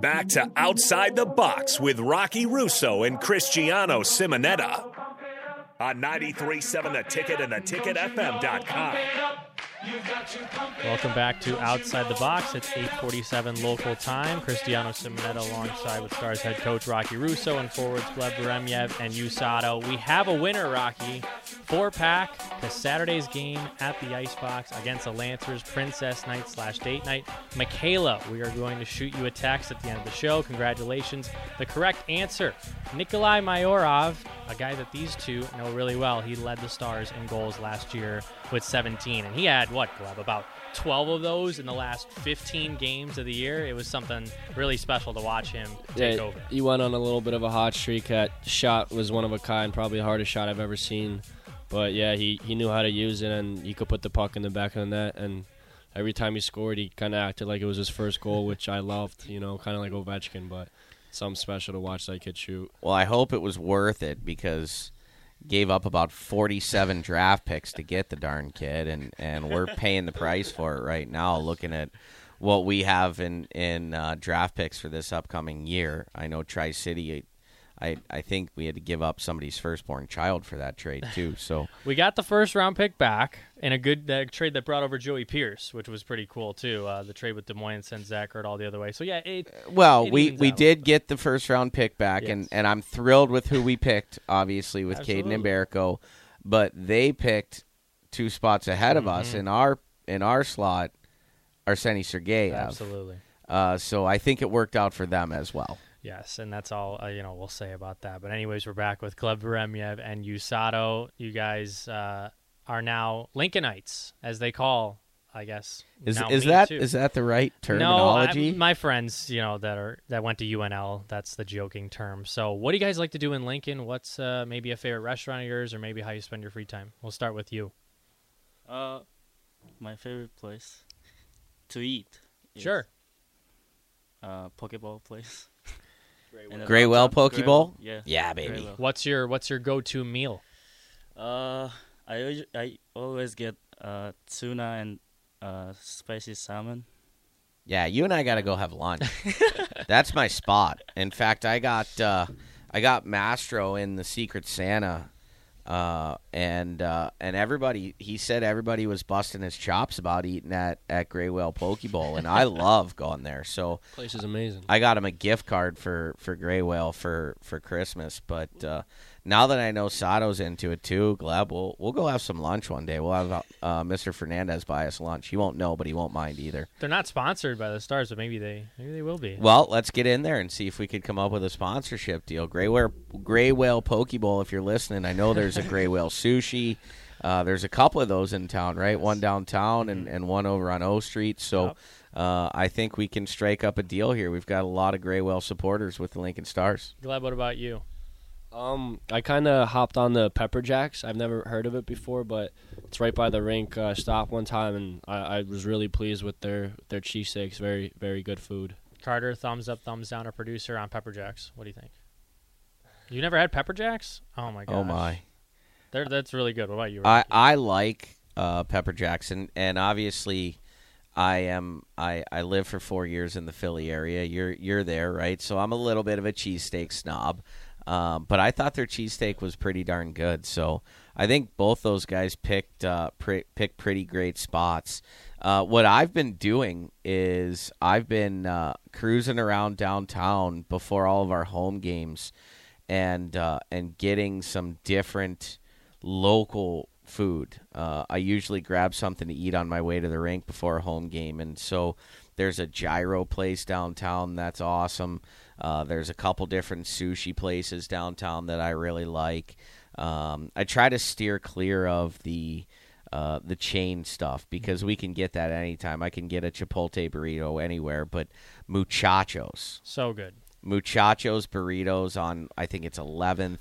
Back to Outside the Box with Rocky Russo and Cristiano Simonetta on 93.7 The Ticket and theticketfm.com. Welcome back to Outside the Box. It's 8:47 local time. Cristiano Simonetta alongside with Stars head coach Rocky Russo and forwards Gleb Remyev and Yu Sato. We have a winner, Rocky. Four pack to Saturday's game at the Icebox against the Lancers Princess Night slash Date Night. Michaela, we are going to shoot you a text at the end of the show. Congratulations. The correct answer, Nikolai Mayorov, a guy that these two know really well. He led the Stars in goals last year with 17, and he had what, Gleb, about 12 of those in the last 15 games of the year. It was something really special to watch him take yeah, over. He went on a little bit of a hot streak. That shot was one of a kind, probably the hardest shot I've ever seen. But yeah, he, he knew how to use it, and he could put the puck in the back of the net. And every time he scored, he kind of acted like it was his first goal, which I loved. You know, kind of like Ovechkin, but something special to watch that kid shoot. Well, I hope it was worth it because gave up about 47 draft picks to get the darn kid and and we're paying the price for it right now looking at what we have in in uh, draft picks for this upcoming year. I know tri-city I, I think we had to give up somebody's firstborn child for that trade too. So We got the first round pick back in a good uh, trade that brought over Joey Pierce, which was pretty cool too. Uh, the trade with Des Moines sent Zach Hurt all the other way. So yeah, it, well, it we we did get the first round pick back, and Yes. and I'm thrilled with who we picked. Obviously, with Caden and. Barrico, but they picked two spots ahead of us Mm-hmm. in our in our slot. Arseny Sergeyev. absolutely. Uh, so I think it worked out for them as well. Yes, and that's all uh, you know. We'll say about that. But anyways, we're back with Gleb Remyev and Yu Sato. You guys uh, are now Lincolnites, as they call, I guess. Is is me, that too. is that the right No, I- terminology? my friends, you know, that are that went to UNL, that's the joking term. So, what do you guys like to do in Lincoln? What's uh, maybe a favorite restaurant of yours, or maybe how you spend your free time? We'll start with you. Uh, my favorite place to eat. is, Sure. Uh, Pokeball place. In the Gray Whale downtown- Pokeball? Gray Whale, Yeah. yeah, baby. Gray Whale. What's your What's your go to meal? Uh, I I always get uh tuna and uh spicy salmon. Yeah, you and I got to go have lunch. That's my spot. In fact, I got uh, I got Mastro in the Secret Santa, uh, and uh, and everybody he said everybody was busting his chops about eating at at Gray Whale Poke Bowl, and I love going there. So Place is amazing. I got him a gift card for for Gray Whale for for Christmas. But uh, now that I know Sato's into it too, Gleb, we'll we'll go have some lunch one day. We'll have uh, Mr. Fernandez buy us lunch. He won't know, but he won't mind either. They're not sponsored by the Stars, but maybe they maybe they will be. Well, let's get in there and see if we could come up with a sponsorship deal. Gray Whale, Gray Whale Poke Bowl, if you're listening, I know there's a Gray Whale Sushi. Uh, there's a couple of those in town, right? One downtown and, and one over on O Street. So Yep. uh, I think we can strike up a deal here. We've got a lot of Gray Whale supporters with the Lincoln Stars. Gleb, what about you? Um, I kind of hopped on the Pepper Jacks. I've never heard of it before, but it's right by the rink. Uh, stopped one time, and I, I was really pleased with their their cheesesteaks. Very very good food. Carter, thumbs up, thumbs down, our producer on Pepper Jacks. What do you think? You never had Pepper Jacks? Oh my gosh. Oh my! They're, that's really good. What about you? I, I like uh, Pepper Jackson, and obviously, I am I, I live for four years in the Philly area. You're you're there, right? So I'm a little bit of a cheesesteak snob, um, but I thought their cheesesteak was pretty darn good. So I think both those guys picked uh, pre- picked pretty great spots. Uh, what I've been doing is I've been uh, cruising around downtown before all of our home games, and uh, and getting some different local food. Uh, I usually grab something to eat on my way to the rink before a home game, and so there's a gyro place downtown that's awesome. Uh, there's a couple different sushi places downtown that I really like. Um, I try to steer clear of the uh, the chain stuff because we can get that anytime. I can get a Chipotle burrito anywhere, but muchachos, so good. muchachos burritos on I think it's 11th.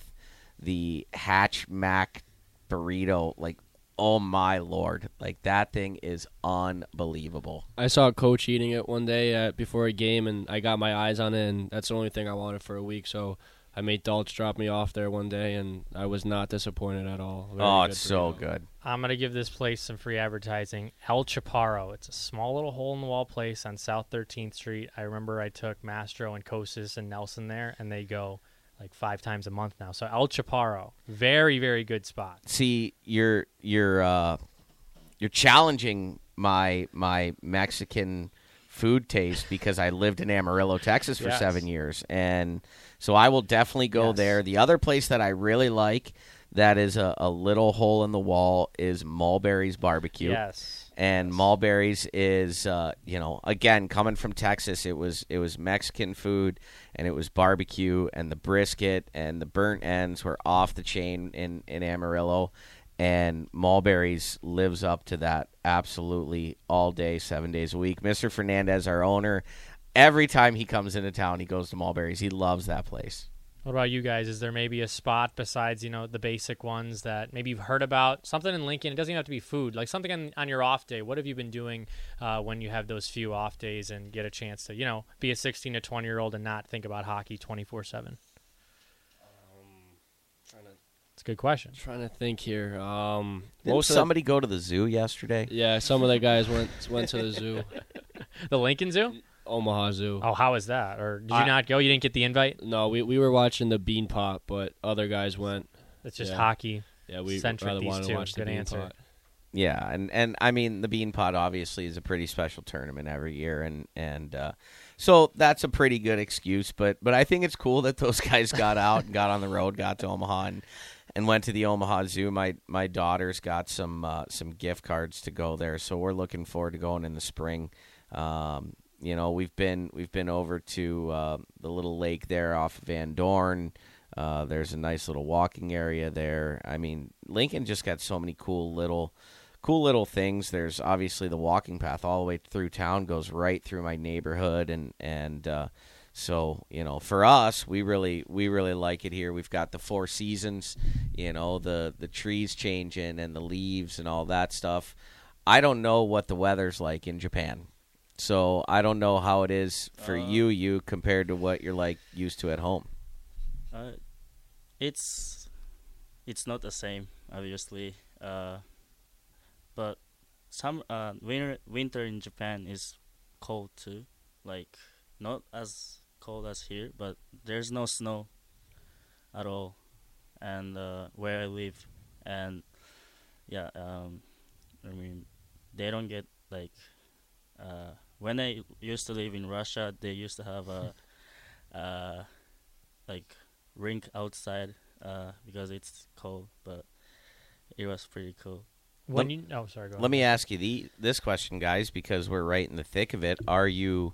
The Hatch Mac burrito, like oh my lord, like that thing is unbelievable. I saw a coach eating it one day uh, before a game, and I got my eyes on it, and that's the only thing I wanted for a week. So I made Dulce drop me off there one day, and I was not disappointed at all. Very oh, it's so burrito. good. I'm gonna give this place some free advertising. El Chaparro. It's a small little hole in the wall place on South 13th Street. I remember I took Mastro and Kosis and Nelson there, and they go like five times a month now. So El Chaparro, very very good spot. See, you're you're uh, you're challenging my my Mexican food taste because I lived in Amarillo, Texas for Yes. seven years, and so I will definitely go Yes. there. The other place that I really like that is a, a little hole in the wall is Mulberry's Barbecue. Yes. And Mulberry's is uh, you know again coming from Texas it was it was Mexican food and it was barbecue and the brisket and the burnt ends were off the chain in in Amarillo and Mulberry's lives up to that absolutely all day 7 days a week Mr. Fernandez our owner every time he comes into town he goes to Mulberry's he loves that place What about you guys? Is there maybe a spot besides you know the basic ones that maybe you've heard about? Something in Lincoln. It doesn't even have to be food. Like something on, on your off day. What have you been doing uh, when you have those few off days and get a chance to you know be a 16 to 20 year old and not think about hockey 24 seven? It's a good question. Trying to think here. Um, Didn't most of the- somebody go to the zoo yesterday yeah, some of the guys went went to the zoo, The Lincoln Zoo. Omaha Zoo. Oh, how is that? Or did you I- not go? You didn't get the invite? No, we we were watching the Beanpot, but other guys went. It's just Yeah. hockey. Yeah, we Centric rather these wanted two. to watch the Good Bean answer. Pot. Yeah, and and I mean the Beanpot obviously is a pretty special tournament every year, and and uh, so that's a pretty good excuse. But but I think it's cool that those guys got out and got on the road, got to Omaha, and and went to the Omaha Zoo. My my daughter's got some uh, some gift cards to go there, so we're looking forward to going in the spring. Um, you know, we've been we've been over to uh, the little lake there off of Van Dorn. Uh, there's a nice little walking area there. I mean, Lincoln just got so many cool little, cool little things. There's obviously the walking path all the way through town goes right through my neighborhood, and and uh, so you know, for us, we really we really like it here. We've got the four seasons, you know, the the trees changing and the leaves and all that stuff. I don't know what the weather's like in Japan. So I don't know how it is for Uh, you, you compared to what you're like used to at home. Uh, it's it's not the same, obviously. Uh, but some uh, winter winter in Japan is cold too. Like not as cold as here, but there's no snow at all, and uh, where I live, and yeah, um, I mean, they don't get like uh, when I used to live in Russia, they used to have a uh, like rink outside uh, because it's cold, but it was pretty cool. When you oh sorry, go Let ahead. me ask you the this question, guys, because we're right in the thick of it. Are you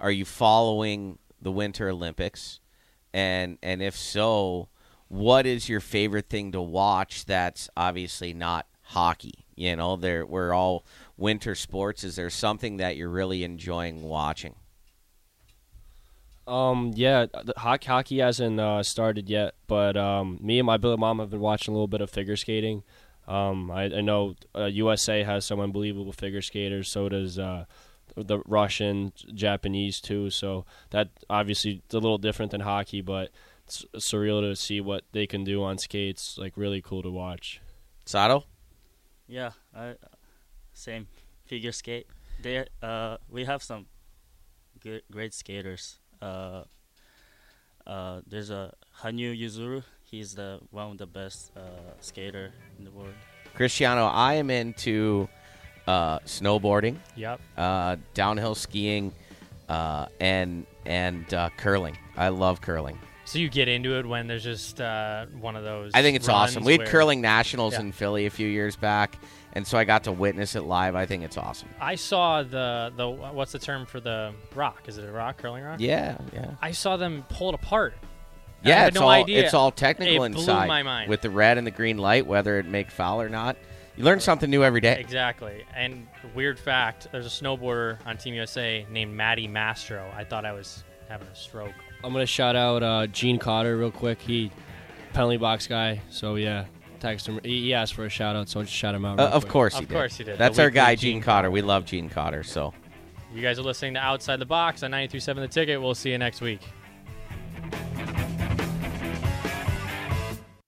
are you following the Winter Olympics? And and if so, what is your favorite thing to watch that's obviously not hockey? You know, there we're all winter sports. Is there something that you're really enjoying watching? Um, yeah, the hockey, hockey hasn't uh, started yet, but um, me and my Billy mom have been watching a little bit of figure skating. Um, I, I know uh, USA has some unbelievable figure skaters. So does uh, the Russian, Japanese too. So that obviously it's a little different than hockey, but it's surreal to see what they can do on skates. Like really cool to watch. Sato? Yeah, I, same figure skate. There, uh, we have some good, great skaters. Uh, uh, there's a Hanyu Yuzuru. He's the one of the best uh, skater in the world. Cristiano, I am into uh, snowboarding, Yep. uh, downhill skiing, uh, and and uh, curling. I love curling. So you get into it when there's just uh, one of those. I think it's awesome. We had where- curling nationals Yeah. in Philly a few years back, and so I got to witness it live. I think it's awesome. I saw the the what's the term for the rock? Is it a rock curling rock? Yeah, yeah, I saw them pull it apart. I yeah. had It's no all idea. it's all technical It blew inside my mind. with the red and the green light, whether it make foul or not. You learn something new every day. Exactly. And weird fact: there's a snowboarder on Team USA named Maddie Mastro. I thought I was having a stroke. I'm gonna shout out uh, Gene Cotter real quick. He penalty box guy. So yeah, text him. He, he asked for a shout out, so I'll just shout him out. Uh, of quick. course he Of did. course he did. That's The our weekly guy, Gene Gene Cotter. We love Gene Cotter. So. You guys are listening to Outside the Box on 93.7 The Ticket. We'll see you next week.